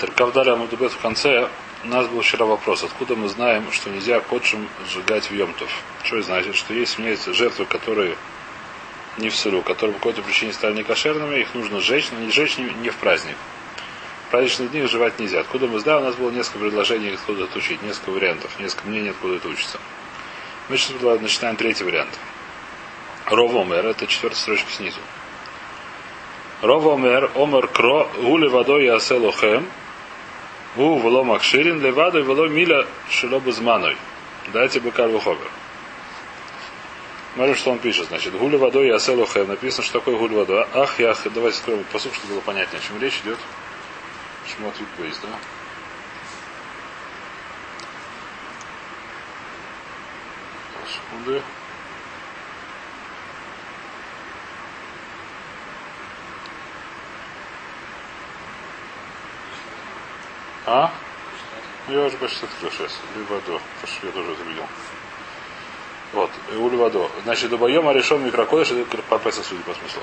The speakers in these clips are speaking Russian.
Теркавдаля Мудубет в конце у нас был вчера вопрос, откуда мы знаем, что нельзя кодшим сжигать в. Что значит? Что есть у меня есть жертвы, которые не в сыру, которые по какой-то причине стали некошерными, их нужно сжечь, но не сжечь не, в праздник. В праздничные дни жевать нельзя. Откуда мы знаем, у нас было несколько предложений, откуда это учить, несколько вариантов, несколько мнений, откуда это учится. Мы сейчас начинаем третий вариант. Ров Омер, это четвертая строчка снизу. Ров Омер, Кро, Гули водой Яселохем, У Вело Макширин, Левадой Вело Миля Шилобузманой. Дайте бы Карву Ховер. Смотрим, что он пишет. Значит, гули водой и аселухем. Написано, что такое гуль водой. Ах, ях. Давайте откроем посуд, чтобы было понятнее, о чем речь идет. Шмот вид да? Секунды. А? Я уже почти открыл сейчас. Либо до. Потому что я тоже это видел. Вот, Уливадо. Значит, Дубайом решен микрокодыш, это Песах, судя по смыслу.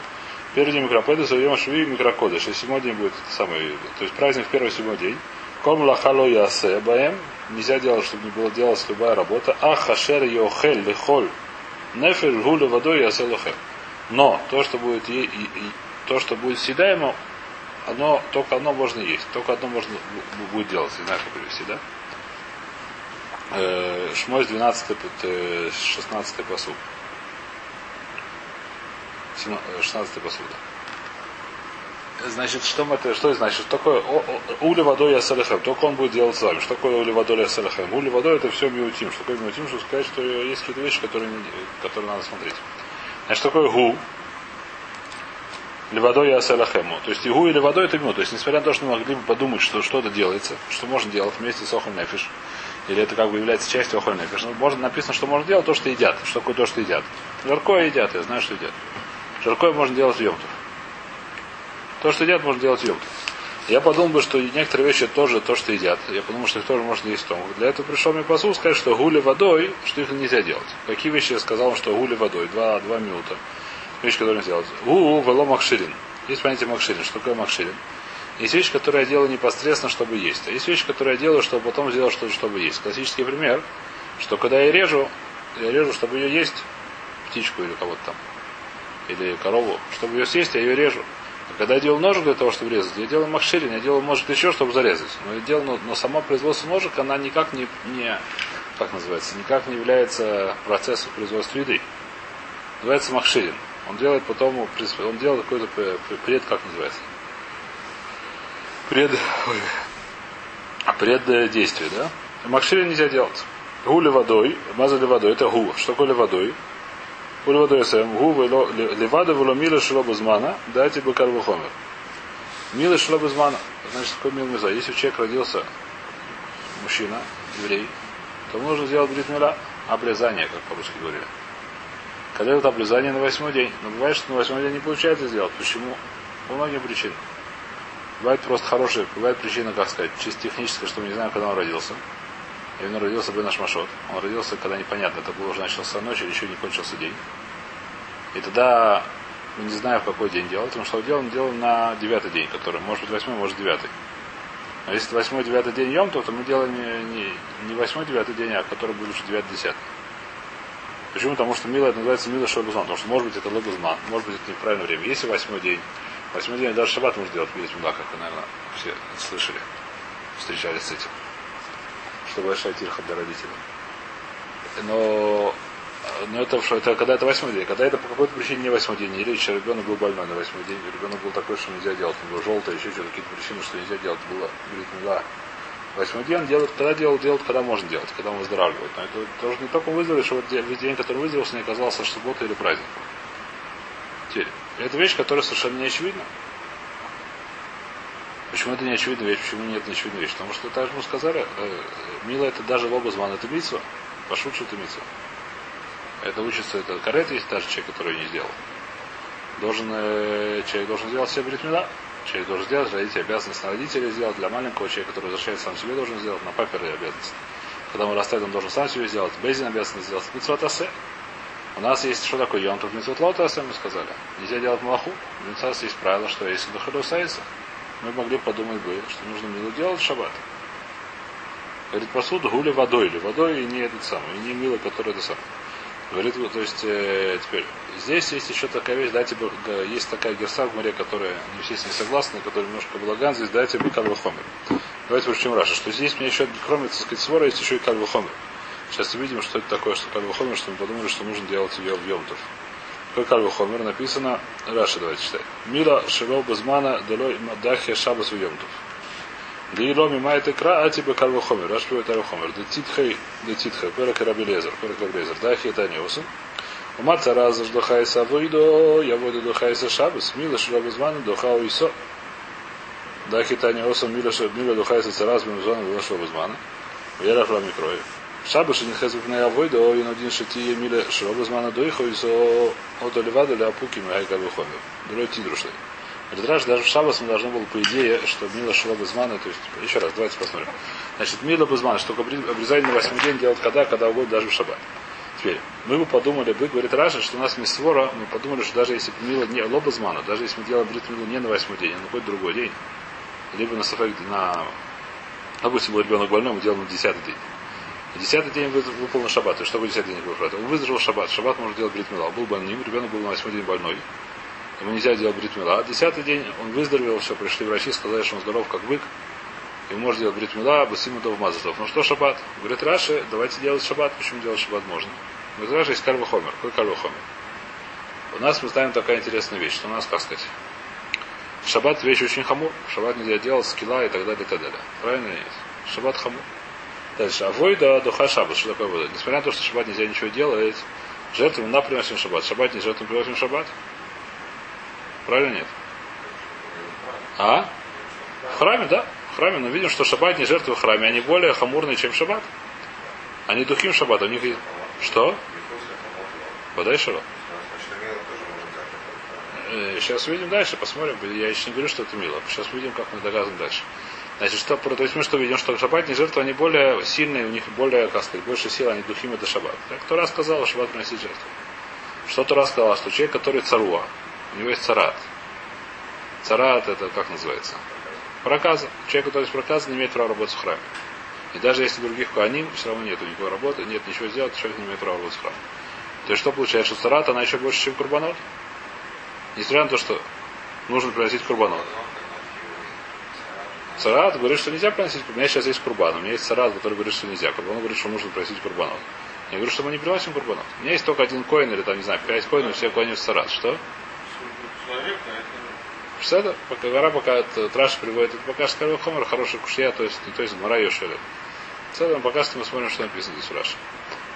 Первый день микрокодыш, Дубайом Шви микрокодыш. И седьмой день будет самый, то есть праздник первый седьмой день. Ком лахало ясе баем. Нельзя делать, чтобы не было делалась любая работа. А хашер йохель лехоль. Нефер гуля водой ясе лохель. Но то, что будет и, и, и, то, что будет съедаемо, оно, только одно можно есть. Только одно можно будет делать. Как перевести, да? Шмой 12, 16 посуд. 16 посуд. Значит, что это, что значит? Что такое ули водой я салихем? Только он будет делать с вами. Что такое ули водой я салихем? Ули водой это все миутим. Что такое миутим? Чтобы сказать, что есть какие-то вещи, которые, которые надо смотреть. Значит, что такое гу? Левадой я салахему. То есть и гу или водой это мю. То есть, несмотря на то, что мы могли бы подумать, что что-то делается, что можно делать вместе с охом нефиш, или это как бы является частью охольной нефиш. Можно написано, что можно делать то, что едят. Что такое то, что едят? Жаркое едят, я знаю, что едят. Жаркое можно делать в йомтов. То, что едят, можно делать в йомтов. Я подумал бы, что некоторые вещи тоже то, что едят. Я подумал, что их тоже можно есть в том. Для этого пришел мне посуд сказать, что гули водой, что их нельзя делать. Какие вещи я сказал, что гули водой? Два, два минута. Вещи, которые нельзя делать. У, вело макширин. Есть понятие макширин. Что такое макширин? Есть вещи, которые я делаю непосредственно, чтобы есть. А есть вещи, которые я делаю, чтобы потом сделать что-то, чтобы есть. Классический пример, что когда я режу, я режу, чтобы ее есть, птичку или кого-то там, или корову, чтобы ее съесть, я ее режу. А когда я делаю ножик для того, чтобы резать, я делаю макширин, я делаю, может, еще, чтобы зарезать. Но я делаю, но, но само производство ножик, она никак не, не, как называется, никак не является процессом производства еды. Называется макширин. Он делает потом, он делает какой-то пред, как называется, пред, пред действие, да? Макшире нельзя делать. Гули водой, мазали водой, это гу. Что такое водой? Гули водой сэм, гу левада вело мила шилобузмана, дайте бы карвухомер. Мила шилобузмана, значит, такой мил миза. Если человек родился, мужчина, еврей, то нужно сделать бритмила, обрезание, как по-русски говорили. Когда это обрезание на восьмой день. Но бывает, что на восьмой день не получается сделать. Почему? По многим причинам. Бывает просто хорошая, бывает причина, как сказать, чисто техническая, что мы не знаем, когда он родился. И он родился бы наш Машот. Он родился, когда непонятно, это было уже начался ночь или еще не кончился день. И тогда мы не знаем, в какой день делать, потому что делаем, делаем на девятый день, который может быть восьмой, может девятый. Но если восьмой, девятый день ем, то, то мы делаем не восьмой, девятый день, а который будет уже девятый, десятый. Почему? Потому что мила это называется мила шабузман. Потому что может быть это лабузман, может быть это неправильное время. Если восьмой день, Восьмой день даже шаббат можно делать видеть муда, как вы, наверное, все слышали, встречались с этим. Что большая тирха для родителей. Но, но это, что это когда это восьмой день. Когда это по какой-то причине не восьмой день, или еще ребенок был больной на восьмой день, ребенок был такой, что нельзя делать, он был желтый, еще что-то, какие-то причины, что нельзя делать, было, говорит, муда. Восьмой день делают, когда делают, делают, когда можно делать, когда он выздоравливает. Но это тоже не только выздоровеет, что вот день, который выздоровелся, не оказался суббота или праздник. Теперь. Это вещь, которая совершенно не очевидна. Почему это не очевидная вещь? Почему нет не очевидной вещи? Потому что также мы сказали, э, мило это даже лобозман, это митсва. Пошучу это митсва. Это учится, это карет есть даже человек, который не сделал. Должен, э, человек должен сделать себе бритмила. Человек должен сделать, родители обязанность на родителей сделать, для маленького человека, который возвращается сам себе, должен сделать, на папе обязанность. Когда он растает, он должен сам себе сделать, Бейзин обязанность сделать, митсва тасе. У нас есть что такое Йонтов Митцвот Лотаса, мы сказали. Нельзя делать малаху. У нас есть правило, что если до Хадусайса, мы могли подумать бы, что нужно мило делать в шаббат. Говорит, посуду гули водой или водой и не этот самый, и не мило, который это самое. Говорит, то есть э, теперь здесь есть еще такая вещь, дайте бы, есть такая герса в море, которая не все с ней согласны, которая немножко балаган, здесь дайте бы кальва хомер. Давайте прочтем Раша, что здесь мне еще, кроме, так сказать, свора, есть еще и кальва хомер. Сейчас увидим, что это такое, что кальва хомер, что мы подумали, что нужно делать ее в Йомтов. Какой кальва хомер написано, Раша давайте читать. Мила шило безмана делой мадахе шабас в Йомтов. Лило мимает икра, а тебе кальва хомер. Раш приводит кальва хомер. Детитхай, детитхай, перек рабелезер, перек рабелезер. Дахи это неосен. Ума цара заждохайса войдо, я войду дохайса шабас, мила шило безмана дохау исо. Дахи тани осом мила мила дохайса цара с безмана дохау безмана. Вера флами крови. Шабаш не хезук на авойда, о вин один шати миле шроба змана доихо из от оливада для апуки кальва хомер. Другой тидрушлей. Радраш даже в Шабас мы должны было по идее, что Мила шла безмана, то есть, еще раз, давайте посмотрим. Значит, Мила безмана, что обрезание на восьмой день делать когда, когда угодно, даже в Шаббат. Теперь, мы бы подумали, бы, говорит Раша, что у нас мисвора, мы подумали, что даже если Мила не лобазмана, даже если мы делаем брит Милу не на восьмой день, а на какой-то другой день, либо на сафек, на, допустим, был ребенок больной, мы делаем на десятый день. Десятый день выполнен шаббат. И что будет десятый день был Он выздоровел шаббат. Шаббат может делать брит Мила. Был больным, ребенок был на восьмой день больной ему нельзя делать бритмила. А десятый день он выздоровел, все, пришли врачи, сказали, что он здоров, как бык, и может делать бритмила, басиму дов мазатов. Ну что шаббат? Говорит Раши, давайте делать шаббат. Почему делать шаббат можно? Говорит Раши, есть кальва хомер. Какой кальва хомер? У нас мы знаем такая интересная вещь, что у нас, как сказать, шаббат вещь очень хамур. Шаббат нельзя делать скилла и так далее, и так далее. Правильно или нет? Шаббат хамур. Дальше. А войда духа шаббат. Что такое войда? Несмотря на то, что шаббат нельзя ничего делать, жертву на приносим шаббат. Шаббат не жертву приносим шаббат. Правильно нет? А? В храме, да? Храме, но видим, что шаббат не жертвы в храме, они более хамурные, чем шаббат. Они духим шаббат, у них. Что? Подай шаро. Сейчас увидим дальше, посмотрим. Я еще не говорю, что это мило. Сейчас увидим, как мы доказываем дальше. Значит, что, то есть мы что видим, что шаббат не жертвы, они более сильные, у них более, как сказать, больше сил, они духим это шаббат. Так, кто раз сказал, шаббат приносить жертву. Что то раз сказал, что человек, который царуа, у него есть царат. Царат это как называется? Проказа. Человек, который есть проказа, не имеет права работать в храме. И даже если других куаним, все равно нет никакой работы, нет ничего сделать, человек не имеет права работать в храме. То есть что получается, что царат, она еще больше, чем курбанот? Несмотря на то, что нужно приносить курбанот. Царат говорит, что нельзя приносить курбанот. У меня сейчас есть курбан. У меня есть царат, который говорит, что нельзя. Курбан говорит, что нужно приносить курбанот. Я говорю, что мы не приносим курбанот. У меня есть только один коин, или там, не знаю, пять коинов, все коины в царат. Что? Что это? Пока гора, пока Траш приводит, это пока скажем Хомер, хороший кушья, то есть, то есть Мара Йошелет. Целом пока что мы смотрим, что написано здесь в Раши.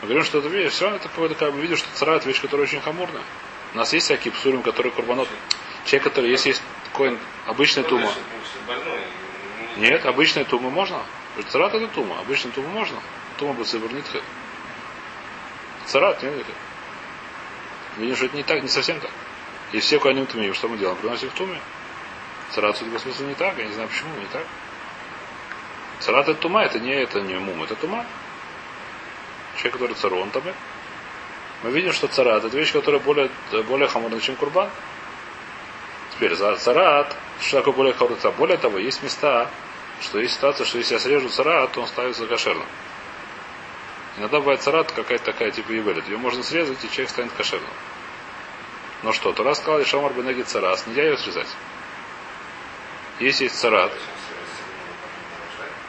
Мы говорим, что это видишь, все равно это какой-то как бы видишь, что царат вещь, которая очень хамурная. У нас есть всякие псурим, которые курбанот. Человек, который, если есть коин, обычная тума. Нет, обычная тума можно. Царат это тума, обычная тума можно. Тума бы цибурнитха. Царат, нет. Видим, что это не так, не совсем так. И все коаним тумим, что мы делаем? Приносим в туме. Царат, судя по смыслу, не так. Я не знаю, почему не так. Царат это тума, это не, это не мум, это тума. Человек, который цару, он там. Мы видим, что царат это вещь, которая более, более хамурная, чем курбан. Теперь царат, что такое более хамурный Более того, есть места, что есть ситуация, что если я срежу царат, то он ставится кошерным. Иногда бывает царат какая-то такая типа евелит. Ее можно срезать, и человек станет кошерным. Но что, Тура сказал, Шамар Бенеги Царас, нельзя ее срезать. Если есть царат.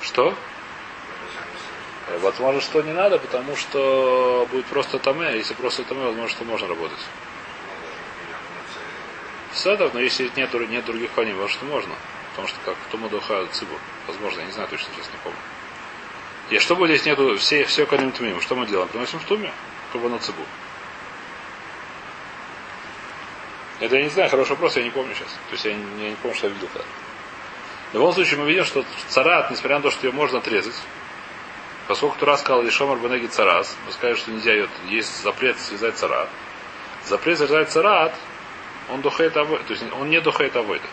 Что? Возможно, что не надо, потому что будет просто таме. Если просто таме, возможно, что можно работать. Седов, но если нет, нет других коней, может, что можно. Потому что как Тума Духа Цибур. Возможно, я не знаю точно, сейчас не помню. И что будет, здесь нету все, все конем тумим? Что мы делаем? Приносим в туме? Курбану Цибур. Это я не знаю, хороший вопрос, я не помню сейчас. То есть я не, я не помню, что я видел тогда. В любом случае мы видим, что царат, несмотря на то, что ее можно отрезать, поскольку Тура сказал Лишомар Бенеги Царас, мы скажем, что нельзя ее, есть запрет связать царат. Запрет связать царат, он духает авойда, то есть он не духает авойда.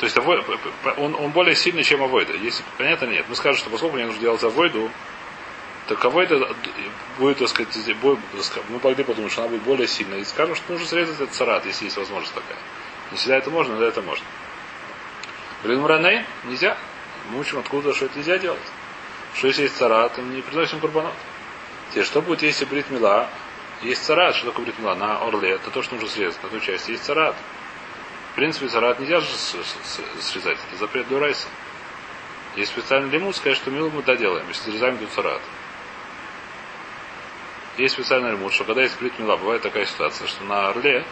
То есть он, он более сильный, чем авойда. Если понятно нет, мы скажем, что поскольку мне нужно делать авойду, то кого это будет, так сказать, будет, мы могли подумать, что она будет более сильная. И скажем, что нужно срезать этот царат, если есть возможность такая. Не всегда это можно, но это можно. Говорит, нельзя. Мы учим откуда, что это нельзя делать. Что если есть цара, то не приносим курбанот. Теперь, что будет, если брит мила? Есть царат, что такое брит мила? На орле, это то, что нужно срезать, на ту часть. Есть царат. В принципе, царат нельзя же срезать. Это запрет до райса. Есть специальный лимут, сказать, что милу мы доделаем, если срезаем тут царат. Есть специальный лимут, что когда есть брит мила, бывает такая ситуация, что на орле,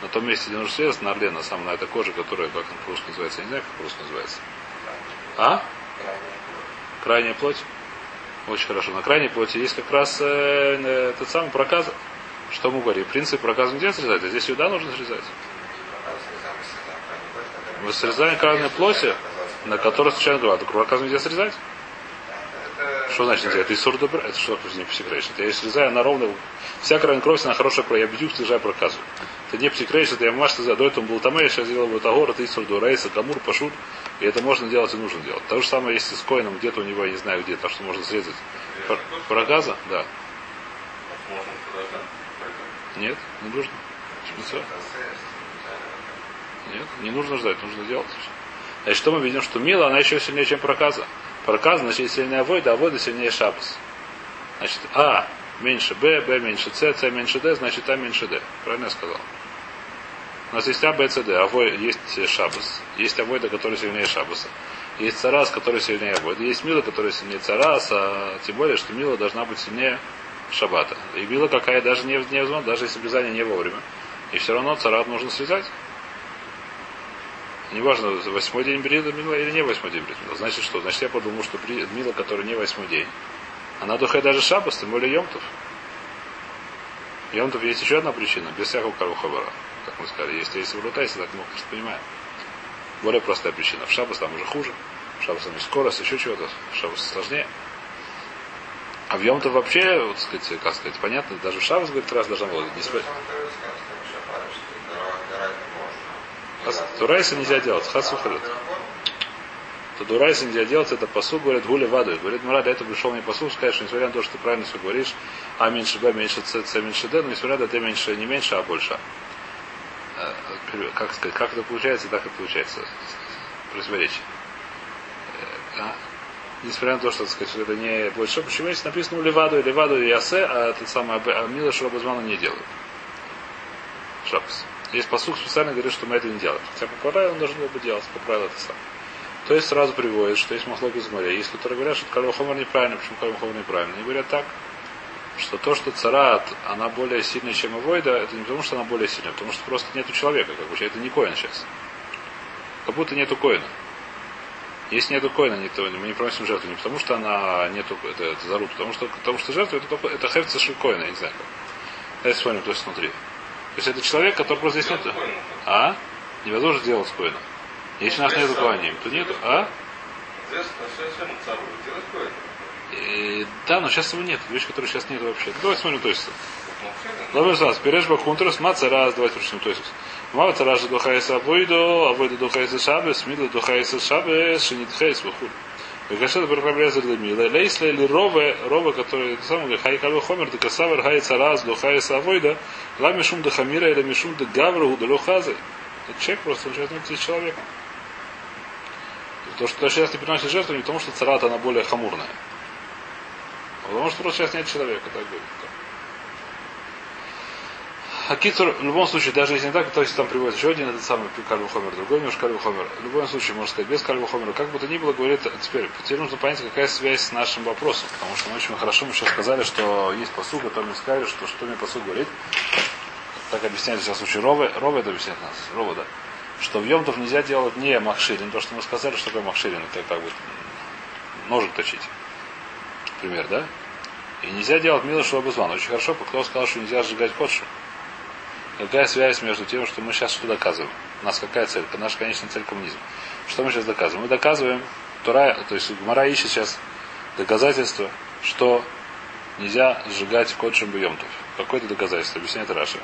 на том месте, где нужно срезать, на орле, на самом, на этой коже, которая, как он по-русски называется, я не знаю, как по-русски называется. А? Крайняя плоть. Очень хорошо. На крайней плоти есть как раз э, этот самый проказ. Что мы говорим? Принцип проказа нельзя срезать, а здесь сюда нужно срезать. Мы срезаем крайней плоти, на которой случайно говорят, так проказ нельзя срезать. Что значит нельзя? Это Исур добра. Это что не психрейшн? Это я срезаю на ровно. Вся крайняя кровь, она хорошая кровь. Я бью, срезаю проказу. Это не психрейшн, это я маш срезаю. До этого был тамэ, я сейчас агор, это Исур Рейса, Камур, Пашут. И это можно делать и нужно делать. То же самое, если с коином где-то у него, я не знаю где, то что можно срезать. Проказа? Да. Нет, не нужно. Нет, не нужно ждать, нужно делать. Значит, что мы видим, что мила, она еще сильнее, чем проказа. Проказа, значит, сильнее авойда, а авойда сильнее шабас. Значит, А меньше Б, Б меньше С, С меньше Д, значит А меньше Д. Правильно я сказал? У нас есть А, Б, С, Д. Авой, есть Шабас. Есть Авойда, который сильнее Шабаса. Есть Царас, который сильнее Авойда. Есть Мила, который сильнее Царас, а тем более, что Мила должна быть сильнее Шабата. И Мила какая даже не, не даже если обрезание не вовремя. И все равно Царат нужно связать. Неважно, восьмой день брида Мила или не восьмой день брида. Значит что? Значит я подумал, что Мила, который не восьмой день, она духает даже Шабас, тем более Йомтов. Йомтов есть еще одна причина, без всякого карухабара как мы сказали. Есть врутайся, так мы просто понимаем. Более простая причина. В шабас там уже хуже. В шабас там есть скорость, еще чего-то. В шабас сложнее. А в Йом-то вообще, вот, сказать, как сказать, понятно, даже в шабас, говорит, раз должна была не спать. Турайса нельзя делать. Хасу халет. То Дурайса нельзя делать, это посуд, говорит, гуля ваду. Говорит, Мара, до этого пришел мне посуд, что несмотря на то, что ты правильно все говоришь, а меньше Б, меньше С, С меньше Д, но несмотря на это меньше, не меньше, а больше. Э, как сказать, как это получается, так и получается. Противоречие. Э, а? Несмотря на то, что, так сказать, это не больше, почему здесь написано Леваду и Леваду и Ясе, а это самое а Мила Шробазмана не делают. Шапс. Есть посух специально говорит, что мы это не делаем. Хотя по правилам должен был бы делать, по правилам это самое. То есть сразу приводит, что есть махлок из моря. Есть, которые говорят, что Кальвахомар неправильно, почему Кальвахомар неправильно. Они говорят так, что то, что царат, она более сильная, чем Авойда, это не потому, что она более сильная, а потому что просто нету человека, как бы, это не коин сейчас. Как будто нету коина. Если нету коина, не, мы не просим жертву не потому, что она нету, это, это заруб, потому что, потому что жертва это только, это хефца коина, я не знаю как. Давайте смотрим, то есть внутри. То есть это человек, который просто здесь нет. А? Невозможно сделать с коина. Если нас нету коиним, то нету. А? И, да, но сейчас его нет. Вещь, которой сейчас нет вообще. Давайте смотрим то есть. Давай сразу. Переш бахунтрас, маца раз, давайте прочтем то есть. Мава цаража духайса авойдо, авойдо духайса шабес, мидла духайса шабес, шинитхейс вахур. Вегашет проправляется для мила. Лейсла или рове, рове, который это самое, хай калу хомер, да касавер хай цараз, духайса авойда, да хамира или мишум да гавра, удалю хазы. Это человек просто начинает вместе с человеком. То, что сейчас не приносит жертву, не потому, что царата она более хамурная. Потому что просто сейчас нет человека, так говорит. А Кицур, в любом случае, даже если не так, то есть там приводит еще один этот самый Кальву Хомер, другой немножко Кальву Хомер. В любом случае, можно сказать, без Кальву Хомера, как бы то ни было, говорит, теперь, теперь нужно понять, какая связь с нашим вопросом. Потому что мы очень хорошо мы сейчас сказали, что есть посуд, который мне сказали, что что мне посуд говорит. Так объясняет сейчас случай Ровы. Ровы это объясняет нас. Ровы, да. Что в Йомтов нельзя делать не махширин, то, что мы сказали, что такое махширин, это как бы ножик точить пример, да? И нельзя делать мило шубазман. Очень хорошо, кто сказал, что нельзя сжигать кодшу. Какая связь между тем, что мы сейчас что доказываем? У нас какая цель? Наша конечная цель коммунизм. Что мы сейчас доказываем? Мы доказываем, Тура, то есть Мара ищет сейчас доказательство, что нельзя сжигать кодшим бьемтов. Какое-то доказательство, объясняет Раша.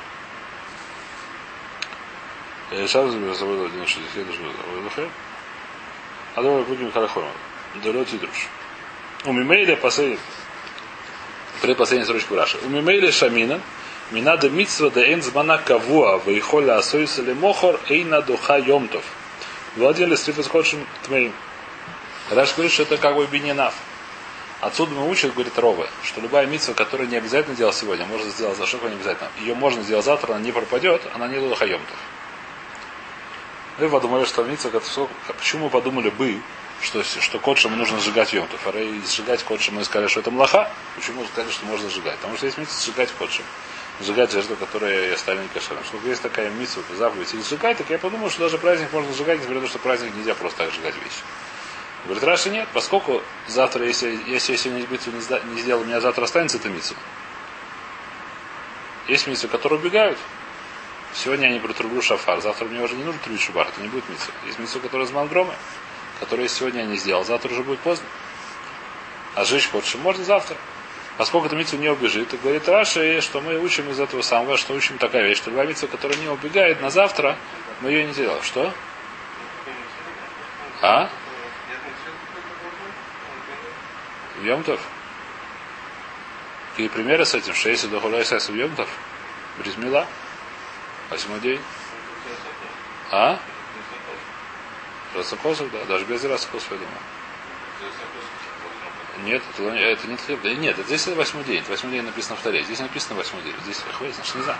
Шар забыл один я А давай будем Харахома. Далет и друж. У Мимейля последний, предпоследняя строчка Раши. У Мимейля Шамина, Минада митсва да эн змана кавуа вейхоля асойса мохор эйна духа йомтов. Владели стрифас ходшим тмеим. Раш говорит, что это как бы бининав. Отсюда мы учим, говорит Ровы, что любая митсва, которую не обязательно делать сегодня, можно сделать за что не обязательно. Ее можно сделать завтра, она не пропадет, она не духа йомтов. Вы подумали, что митсва, почему мы подумали бы, что, что кодшем нужно сжигать йомтов. А сжигать кодшем мы сказали, что это млаха. Почему сказали, что можно сжигать? Потому что есть митсва сжигать кодшем сжигать жертву, которая оставлена кошером. Сколько есть такая митсва, заповедь, и сжигать, так я подумал, что даже праздник можно сжигать, несмотря на то, что праздник нельзя просто так сжигать вещи. Говорит, Раши нет, поскольку завтра, если, если я сегодня митсу не, не сделал, у меня завтра останется эта митсу. Есть митсу, которые убегают. Сегодня я не протрублю шафар, завтра мне уже не нужно трубить шабар, это не будет митсу. Есть митсу, которая из мангрома, которую сегодня я не сделал, завтра уже будет поздно. А сжечь хочешь, можно завтра. Поскольку эта митцва не убежит, то говорит Раши, что мы учим из этого самого, что учим такая вещь, что любая митцва, которая не убегает на завтра, мы ее не делаем. Что? А? Йомтов? Какие примеры с этим? Шейси до Хуляйсайс в Йомтов? Бризмила? Восьмой день? А? Расокосов, да, даже без Расокосов, я думаю. Нет, это, это не хлеб. Да, нет, это здесь восьмой день. Это восьмой день написано в таре. Здесь написано восьмой день. Здесь хватит, значит, не знаю.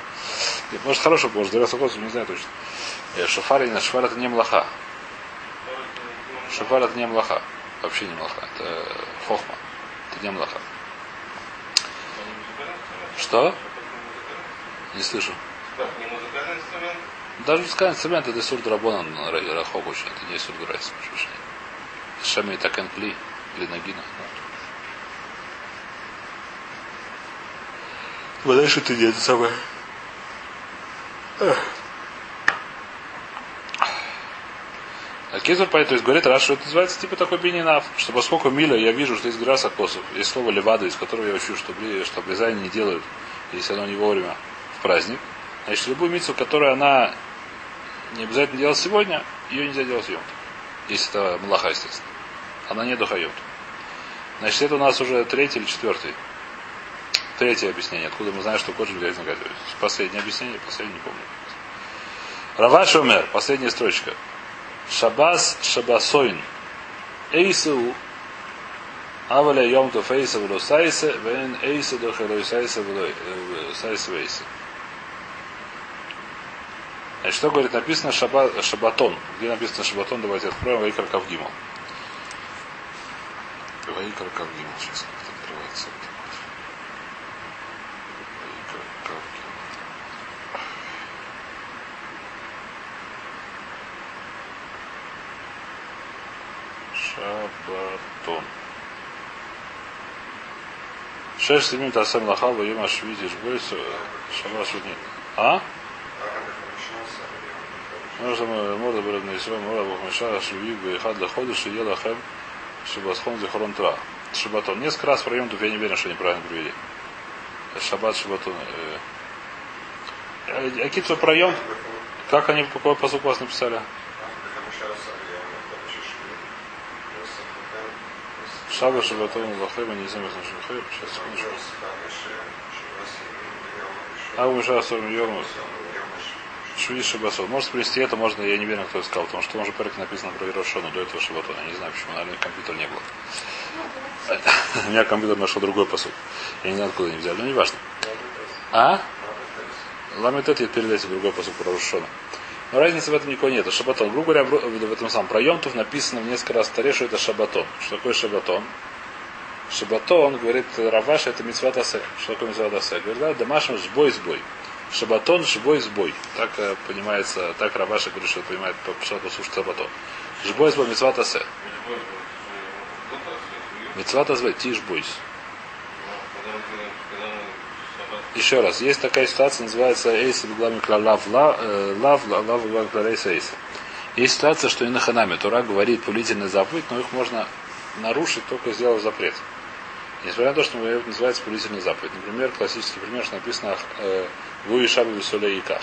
Нет, может, хорошо, может, раз не знаю точно. Э, шофар, нет, шофар это не млаха. Шофар это не млаха. Вообще не млаха. Это хохма. Это не млаха. Что? Не слышу. Даже музыкальный инструмент это сур драбона рахок очень. Это не сур драйс. Шами такен кли. Или нагина. Вот дальше ты нет, самое. А Кизур поэтому то есть говорит, раз что это называется типа такой бининав, что поскольку миля я вижу, что есть грас косов, есть слово левада, из которого я учу, что, что обрезание не делают, если оно не вовремя в праздник, значит любую мицу, которую она не обязательно делать сегодня, ее нельзя делать йом. Если это млаха, естественно. Она не духает. Значит, это у нас уже третий или четвертый. Третье объяснение. Откуда мы знаем, что кожа обязательно готовить. Последнее объяснение, последнее не помню. Раваш умер. Последняя строчка. Шабас шабасойн. Эйсу Аваля йом то фейса вло сайсе, вен эйса до хелой сайсе вло сайсе вейсе. Значит, что говорит? Написано шаба, шабатон. Где написано шабатон? Давайте откроем Вайкар Кавгимал. Вайкар Кавгимал. Сейчас как-то открывается. Шабатон. Шеш семим тасем лахава ема швидиш бойс шама швидни. А? Можно можно было на Исраиле, можно было мешать швид бы хад лаходу, что ела хэм шабасхон зихорон тра. Шабатон. Несколько раз про я не уверен, что они правильно привели. Шаббат, Шабатон. А какие-то про Йом? Как они, какой посук вас написали? Шаба Шабатон Лахеба не что Хлеб. Сейчас секундочку. А у Миша Асорим Йома. Шви Шабасон. Может привести это, можно, я не уверен, кто сказал, потому что уже перек написано про Ирошону до этого Шабатона. Я не знаю, почему, наверное, компьютер не было. У меня компьютер нашел другой посуд. Я не знаю, откуда они взяли, но не важно. А? Ламитет передайте другой посуд про Рошона. Но разницы в этом никакой нет. Шабатон. Грубо говоря, в этом самом про Йомтов написано в несколько раз в таре, что это шабатон. Что такое шабатон? Шабатон, говорит Раваш, это митцват асе. Что такое митцват асе? Говорит, да, домашний сбой сбой. Шабатон, сбой сбой. Так э, понимается, так Раваша говорит, что понимает, что послушать шабатон. Жбой сбой митцват асе. Митцват асе, тиш бойс. Еще раз, есть такая ситуация, называется Эйса Беглами Лав э, Лав Лав Беглами Эйса Есть ситуация, что и на Ханаме Тура говорит повелительный заповедь, но их можно нарушить, только сделав запрет. Несмотря на то, что это называется повелительный заповедь. Например, классический пример, что написано Вуи Шабу Висоле Иках.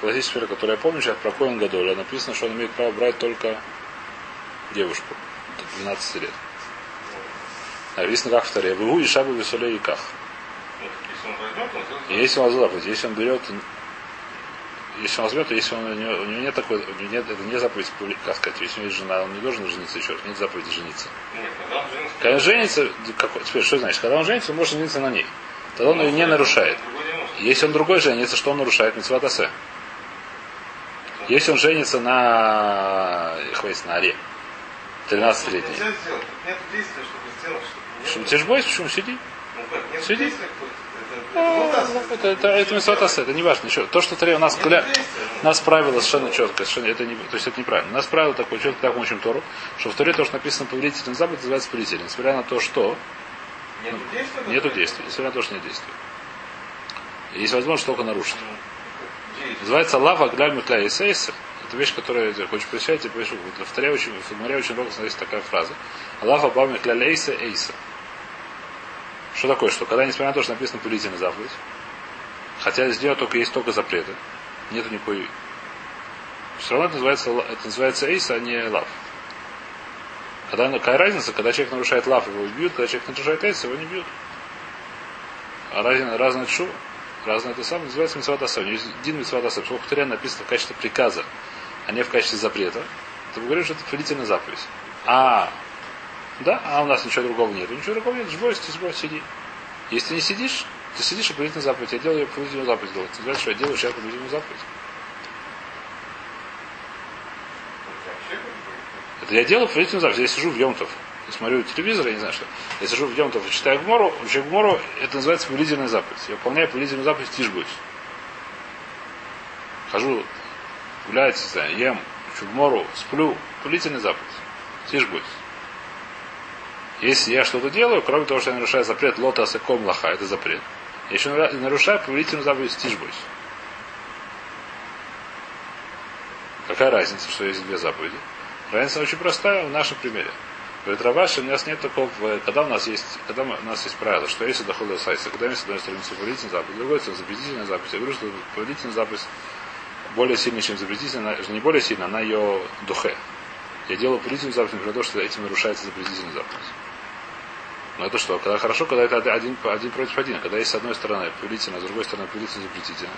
Классический пример, который я помню сейчас про Коэн Гадоля, написано, что он имеет право брать только девушку 12 лет. Написано как в таре. Вуи Шабу Висоле Иках. Он возьмет, он сделает Если он заповедь, если он берет, если он возьмет, если он, у, него, у него нет такой, у него нет, это не заповедь, как сказать, если у него есть жена, он не должен жениться еще раз, нет заповеди жениться. Нет, когда он женится, Когда он женится, какой, теперь что значит? Когда он женится, он может жениться на ней. Тогда он ее не нарушает. Если он другой женится, что он нарушает? Митцватасе. Если он женится на, хватит, на аре, 13-летний. Нельзя сделать. Нет действия, чтобы сделать, чтобы... Что, Ты же боишься, почему сиди? Ну как, нет Сиди. действия, это- это вот так. Это, это, это митцватасе, это не важно. Ничего. То, что Таре у нас, кля... у нас правило совершенно четкое, совершенно, это не, то есть это неправильно. У нас правило такое четкое, как мы учим Тору, что в Торе то, что написано повелительным заповедь, называется повелительным. Несмотря на то, что Нету действия? нету такого? действия, несмотря на то, что нет действия. И есть возможность только нарушить. Действие. Называется лава гляль микля и сейса. Это вещь, которую ты хочешь прочитать, и Таре очень, в Гмаре очень много есть такая фраза. Лава ба микля лейса эйса. Что такое? Что когда, несмотря на то, что написано повелительная заповедь, хотя сделать только есть только запреты, нету никакой... Все равно это называется, это называется эйса, а не лав. Когда, какая разница, когда человек нарушает лав, его бьют, когда человек нарушает эйса, его не бьют. А разная, разная чува. Разное это самое называется митцват асав. У него есть один митцват асав. Поскольку написано в качестве приказа, а не в качестве запрета, то мы говорим, что это повелительная заповедь. А, да, а у нас ничего другого нет. Ничего другого нет, живой, ты живой, сиди. Если не сидишь, ты сидишь и повелительная заповедь. Я делаю повелительную заповедь делать. Ты знаешь, что я делаю сейчас повелительную заповедь. Вообще, как бы, Это я делаю повелительную заповедь. Я сижу в Йомтов и смотрю телевизор, я не знаю что. Я сижу в Йомтов и читаю Гмору, учу Гмору, это называется повелительная заповедь. Я выполняю повелительную заповедь тишбусь. Хожу гулять, не знаю, ем, учу Гмору, сплю, повелительная заповедь. Тишбусь. Если я что-то делаю, кроме того, что я нарушаю запрет лота асаком лаха, это запрет. Я еще нарушаю повелительную заповедь тишбусь. Какая разница, что есть две заповеди? Разница очень простая в нашем примере. Говорит, Раваши, у нас нет такого, когда у нас есть, когда у нас есть правило, что если доходит сайса, когда мы с одной стороны повелительная заповедь, другой стороны запретительная заповедь. Я говорю, что повелительная заповедь более сильная, чем запретительная, не более сильная, она ее духе. Я делаю повелительную заповедь, потому что этим нарушается запретительная заповедь. Но это что? Когда хорошо, когда это один, один против один. Когда есть с одной стороны повелительно, а с другой стороны повелительно запретительно.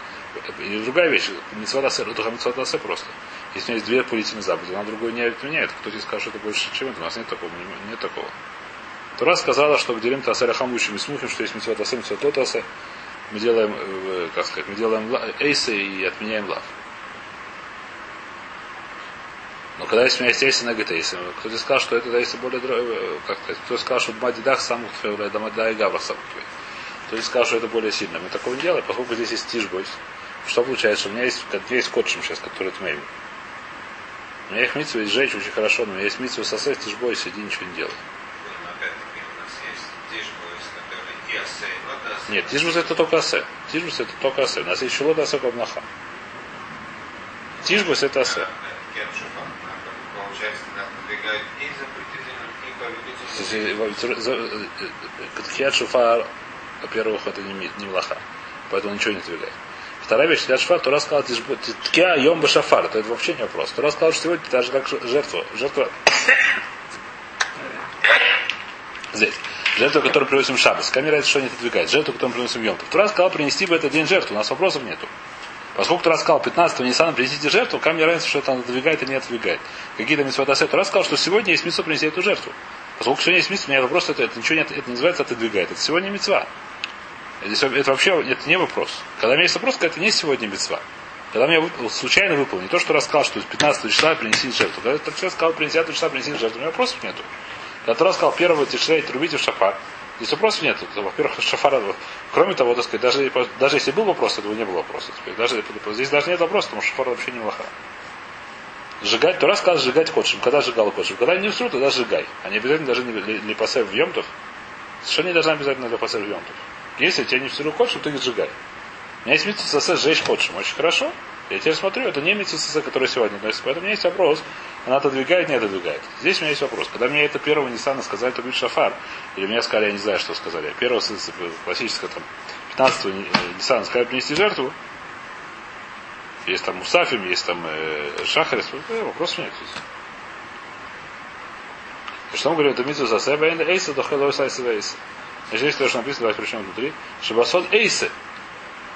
И другая вещь, митцватасе, духа митцватасе просто. Если у меня есть две повелительные заповеди, она другой не отменяет. Кто тебе скажет, что это больше, чем это? У нас нет такого. не- Нет такого. Тура сказала, что делим тасаля хамучим и смухим, что есть митцватасе, митцватотасе. Мы делаем, э, как сказать, мы делаем ла- эйсы и отменяем лав. Но когда есть у меня на гетейсы, кто-то сказал, что это эйсы более, э, как сказать, кто сказал, что Дмадидах сам твой, Дамада и Гавра сам. Кто-то сказал, что это более сильно. Мы такого не делаем, поскольку здесь есть тишбойс. Что получается? У меня есть, меня есть котшим сейчас, который тмейм. У меня есть митсу есть жечь очень хорошо, но у меня есть митсу сосед, тишбой, сиди, ничего не делай. Асе, асе. Нет, тишбус это только асе. Тишбус это только асе. У нас есть еще асе кабнаха. Тишбус это асе. Получается, нас продвигают и. Тхиат шуфар, во-первых, это не, не млаха. Поэтому ничего не двигает. Вторая вещь, Тхиат шуфар, Тура сказал, ткия йом шафар. Это вообще не вопрос. Тура сказал, что сегодня даже как жертва. Жертва здесь. Жертва, которую приносим шабас. Камера что не отодвигает. Жертву, которую приносим в Йомтов. Тура сказал принести в этот день жертву. У нас вопросов нету. Поскольку Тура сказал 15 Ниссана принесите жертву, камень разница, что это отодвигает или не отодвигает. Какие-то митцвотасе. Тура сказал, что сегодня есть митцва принести эту жертву. Поскольку сегодня есть митцва, у меня вопрос, это, это ничего не, это называется отодвигает. Это сегодня митцва. Здесь это вообще это не вопрос. Когда у меня есть вопрос, это не сегодня митцва. Когда мне вып- случайно выпал, не то, что рассказал, что 15 числа принести жертву. Когда человек сказал, 50 числа принести жертву, у меня вопросов нету. Когда ты рассказал первого тишрей, трубите в шафар, здесь вопросов нету. То, Во-первых, шафар, кроме того, так сказать, даже, даже если был вопрос, этого не было вопроса. Даже, здесь даже нет вопроса, потому что шафар вообще не лоха. Сжигать, то раз сказал сжигать кодшим. Когда сжигал кодшим? Когда не всю, тогда сжигай. А не обязательно даже не липасер в емтов. Совершенно не должна обязательно липасер в емтов. Если тебя не всю кодшим, ты их сжигай. У меня есть митцва сжечь кодшим. Очень хорошо. Я теперь смотрю, это не митцва который сегодня относится. Поэтому у меня есть вопрос. Она отодвигает, не отодвигает. Здесь у меня есть вопрос. Когда мне это первого Ниссана сказали, то будет шафар, или мне сказали, я не знаю, что сказали. Первого классического там 15 Ниссана сказали принести жертву, есть там Мусафим, есть там э, Шахарис. Э, вопросов нет что мы говорим? Это за себя, эйса, до хэллоу сайса вейса. Значит, здесь тоже написано, давайте прочтем внутри. Шабасот эйсы.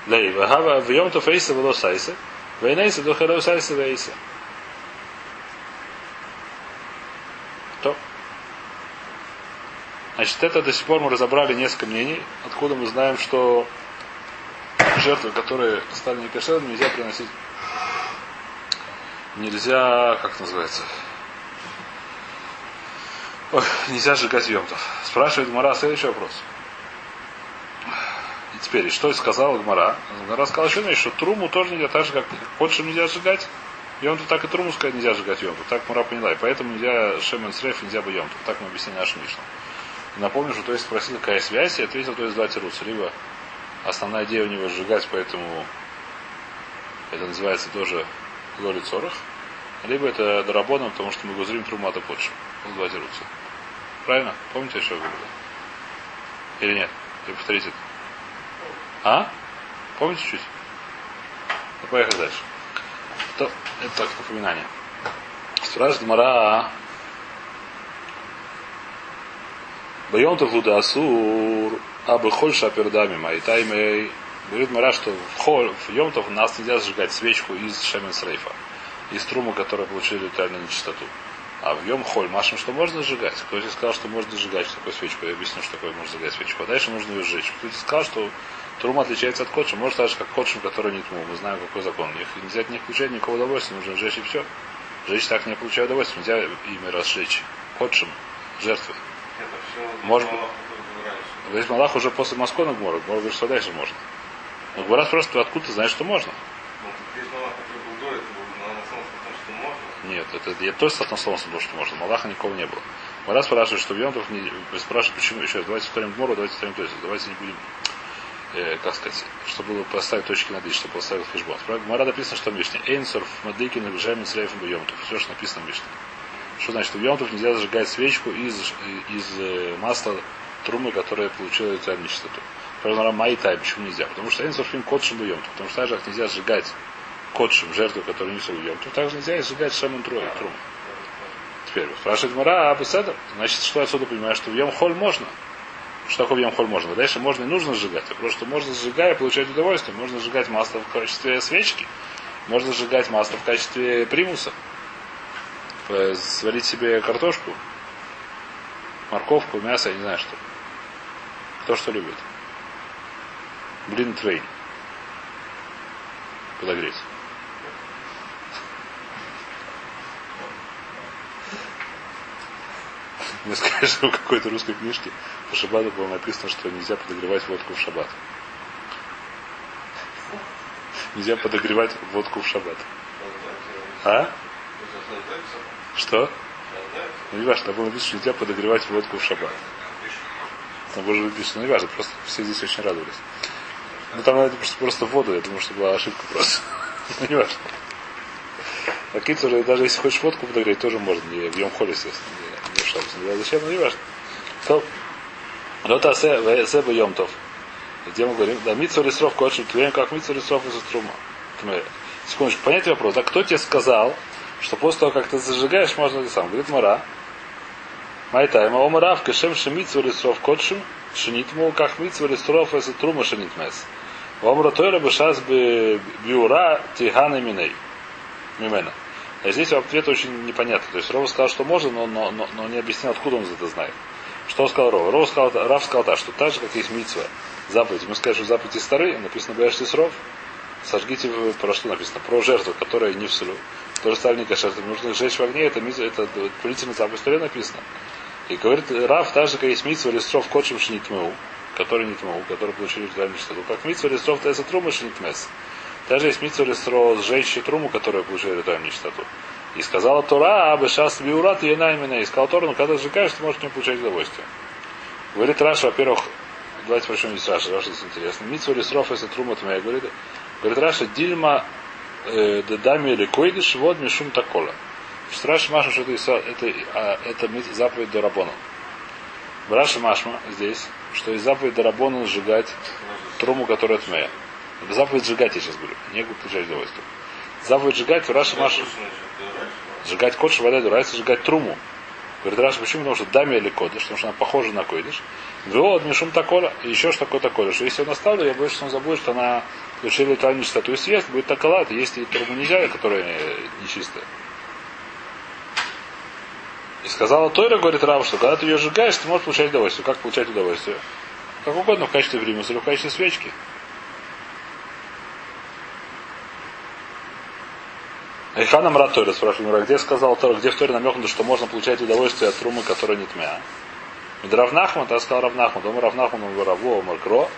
Лей, вагава в йомтов эйсы было сайсы. Вейнейсы до хэрау сайсы вейсы. То. Значит, это до сих пор мы разобрали несколько мнений, откуда мы знаем, что жертвы, которые стали некошерными, нельзя приносить. Нельзя, как называется? Ой, нельзя сжигать емтов. Спрашивает Гмара следующий вопрос. Теперь, что сказала Гмара? Гмара сказала еще вещь, что труму тоже нельзя, так же, как хочешь нельзя сжигать, Йомту так и труму сказать нельзя сжигать Йомту. Так Мура поняла. И поэтому нельзя Шемен Среф, нельзя бы Йомту. Так мы объяснили нашу Мишну. Напомню, что то есть спросил, какая связь, и ответил, то есть два тируса. Либо основная идея у него сжигать, поэтому это называется тоже Лоли Цорах. Либо это доработано, потому что мы гузрим труму Апотшу. Вот два тируса. Правильно? Помните, что говорил? Или нет? Или повторите это? А? Помните чуть? Ну, поехали дальше. То, это так напоминание. Спрашивает Мара. Байонта вуда асур, а бы холь шапердами, майтаймей. Говорит Мара, что в, холь, в Йомтов нас нельзя зажигать свечку из Шемен Срейфа. Из трумы, которая получили ритуальную нечистоту. А в Йом Холь Машем, что можно сжигать? Кто тебе сказал, что можно сжигать что такое свечку? Я объясню, что такое можно сжигать свечку. А дальше нужно ее сжечь. Кто тебе сказал, что Трума отличается от котша. Может так же, как котшем, который не тму. Мы знаем, какой закон. Нельзя от них получать никакого удовольствия. Нужно сжечь и все. Жечь так не получает удовольствия. Нельзя ими разжечь. Котшем. Жертвы. Может раньше. Здесь Малах уже после Москвы Гмора. Гмора говорит, что дальше можно. Но Гмора просто откуда ты знаешь, что можно? Нет, это я тоже с относом потому что можно. Малаха никого не было. Мара спрашивает, что Йонтов не... Спрашивает, почему еще раз. Давайте повторим Гмору, давайте повторим то есть. Давайте не будем э, как сказать, чтобы было поставить точки над «и», чтобы поставил фишбон. В Мара написано, что Мишне. Эйнсорф, Мадыкин, Бжамин, Срейфом, Йомтов. Все, что написано в Мишне. Что значит, в Йомтов нельзя зажигать свечку из, из э, масла трумы, которая получила ритуальную чистоту. Правда, Май тай, почему нельзя? Потому что Эйнсорф им котшим бы Йомтов. Потому что так же, как нельзя сжигать котшим жертву, которую несут в Йомтов, также нельзя сжигать шамин труму. Теперь спрашивает Мара, а Беседа, значит, что отсюда понимаешь, что в Йом Холь можно? Что такое в Йом Холь можно? Дальше можно и нужно сжигать. А просто можно сжигая получать удовольствие. Можно сжигать масло в качестве свечки. Можно сжигать масло в качестве примуса. Э, Сварить себе картошку, морковку, мясо, я не знаю что. Кто что любит. Блин твейн. Подогреть. Мне сказали, что в какой-то русской книжке по шабату было написано, что нельзя подогревать водку в шаббат. Нельзя подогревать водку в шаббат. А? Что? Ну не важно, там было написано, что нельзя подогревать водку в шаббат. Там было написано, ну не важно, просто все здесь очень радовались. Ну там надо просто, просто воду, я думаю, что была ошибка просто. Ну не важно. А кицур, даже если хочешь водку подогреть, тоже можно, не в холе, естественно, знаю зачем, но не важно. То, вот а се йомтов. Где мы говорим, да, митсу лисров кочем твоем, как митсу лисров из трума. Секундочку, понять вопрос. А кто тебе сказал, что после того, как ты зажигаешь, можно ли сам? Говорит Мара. Майтайма, омара в кашем шемитсу лисров кочем, шинитму, как митсу лисров из трума шинитмес. Омра тойра бешас бы биура тихана миней. Мимена. А здесь ответ очень непонятный. То есть Рова сказал, что можно, но, но, но, но не объяснил, откуда он это знает. Что сказал Рова? Рова сказал, Рав сказал так, что так же, как есть митцва, заповедь. Мы скажем, заповеди старые, написано Бэшти Сров, сожгите, в- про что написано? Про жертву, которая не в селю. Тоже стали не кошер. Нужно их сжечь в огне, это, митцва, это повелительная заповедь старе написано. И говорит Рав, так же, как есть митцва листров кочем шинитмеу, который не тмеу, который получили ритуальную чистоту. Как митцва листров теса трума шинитмес. Даже есть митцва листро сжечь труму, которая получила ритуальную чистоту. И сказала Тора, а бы сейчас биурат и именно. И сказал Тора, ну когда сжигаешь, ты можешь не получать удовольствие. Говорит Раша, во-первых, давайте прочтем здесь Раша, Раша здесь интересно. Митцва лисров, если трума твоя, говорит, говорит Раша, дильма э, дедами или койдыш, вот мишум такола. Значит, Раша Маша, что это, это, а, это заповедь до Рабона. Раша Машма здесь, что из заповедь до Рабона сжигать труму, которая тмея. Это заповедь сжигать, я сейчас говорю, не получать удовольствие. Заповедь сжигать, Раша Маша, сжигать кот, вода, нравится сжигать труму. Говорит, Раша, почему? Потому что даме или кодыш, потому что она похожа на койдыш. Вео от мишум такола. И еще что такое такое, что если он оставлю, я боюсь, что он забудет, что она включила ритуальную чистоту. Если есть, будет такала, то есть и трубу нельзя, которая нечистая. И сказала Тойра, говорит Рав, что когда ты ее сжигаешь, ты можешь получать удовольствие. Как получать удовольствие? Как угодно, в качестве примуса или в качестве свечки. Айхан Амрат Тойра спрашивает, где сказал Тора, где в Торе намекнуто, что можно получать удовольствие от трумы, которая не тмя. Равнахман, так сказал Равнахман, дома Равнахман, он Раво, Маркро,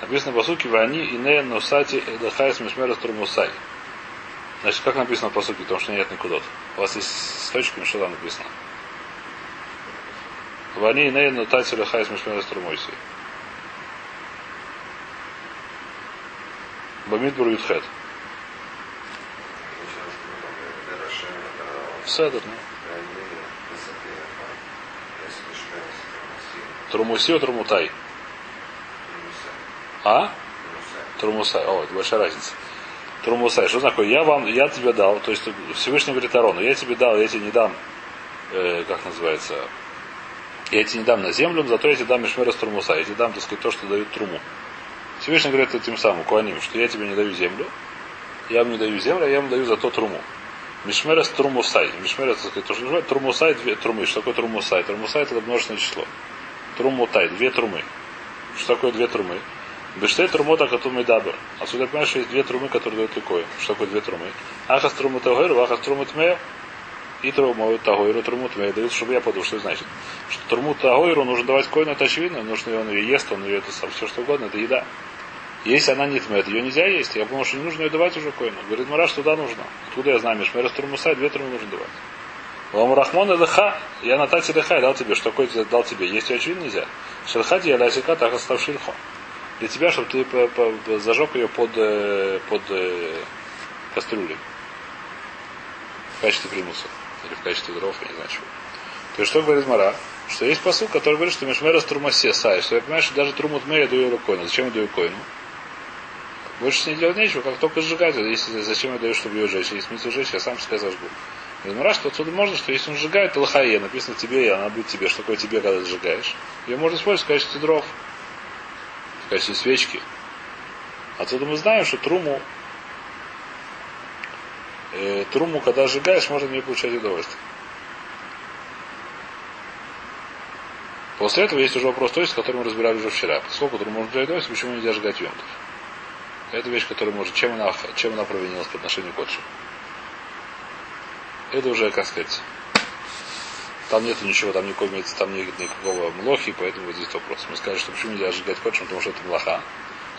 написано по сути, Вани и не носати эдахайс мишмерас трумусай. Значит, как написано по сути, потому что нет никуда. У вас есть с точками, что там написано? Вани и не носати эдахайс мишмерас трумусай. Бамидбур Ютхет. Седер, ну. Трумуси, Трумутай. А? Трумусай. О, это большая разница. Трумусай. Что такое? Я вам, я тебе дал, то есть Всевышний говорит Арону, я тебе дал, я тебе не дам, э, как называется, я тебе не дам на землю, зато я тебе дам Мишмерас Трумуса. Я тебе дам, так сказать, то, что дают Труму. Всевышний говорит этим самым, Куаним, что я тебе не даю землю, я вам не даю землю, а я вам даю зато Труму. Мишмерас Трумусай. Мишмерас, так сказать, то, что называют Трумусай, две трумы. Что такое Трумусай? Трумусай это множественное число. Трумутай, две трумы. Что такое две трумы? Бештей трумота катумы дабер. Отсюда понимаешь, что есть две трумы, которые дают такое. Что такое две трумы? Ахас труму тагойру, ахас труму тмею. И труму тагойру, труму тмею. Дают, чтобы я подумал, что значит. Что труму тагойру нужно давать коину, это очевидно. Нужно он ее ест, он ее это сам, все что угодно, это еда. Если она не тмет, ее нельзя есть. Я понял, что не нужно ее давать уже коину. Говорит, Мараш, туда нужно. Откуда я знаю, Мишмерас Трумусай, две трумы нужно давать. Вам Рахмон это ха. Я на тате ха дал тебе. Что такое дал тебе? Есть очевидно нельзя. Шерхати я ласика так остав шильхо. Для тебя, чтобы ты зажег ее под, под э, кастрюлей. В качестве примуса. Или в качестве дров, я не знаю чего. То есть что говорит Мара? Что есть посыл, который говорит, что Мишмера с трумасе сай. Что я понимаю, что даже трумут я даю рукойну. Зачем я даю койну? Больше с ней делать нечего, как только сжигать. Если, зачем я даю, чтобы ее сжечь? Если смысл сжечь, я сам сказал зажгу. Гмара, что отсюда можно, что если он сжигает, то лохае, написано тебе, и она будет тебе. Что такое тебе, когда ты сжигаешь? Ее можно использовать в качестве дров, в качестве свечки. Отсюда мы знаем, что труму, э, труму, когда сжигаешь, можно не получать удовольствие. После этого есть уже вопрос, то есть, который мы разбирали уже вчера. Сколько труму можно получать удовольствие, почему нельзя сжигать йонтов? Это вещь, которая может, чем она, чем она провинилась по отношению к отцу. Это уже, как сказать, там нет ничего, там никакого, там нет никакого млохи, поэтому вот здесь вопрос. Мы сказали, что почему нельзя сжигать кодшем, потому что это млаха.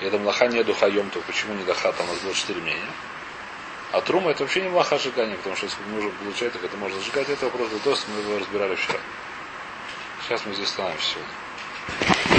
И это млаха не духаем, то почему не даха, там у нас было четыре мнения. А трума это вообще не млаха сжигания, потому что если нужно получать, так это можно сжигать. Это вопрос был мы его разбирали вчера. Сейчас мы здесь становимся сегодня.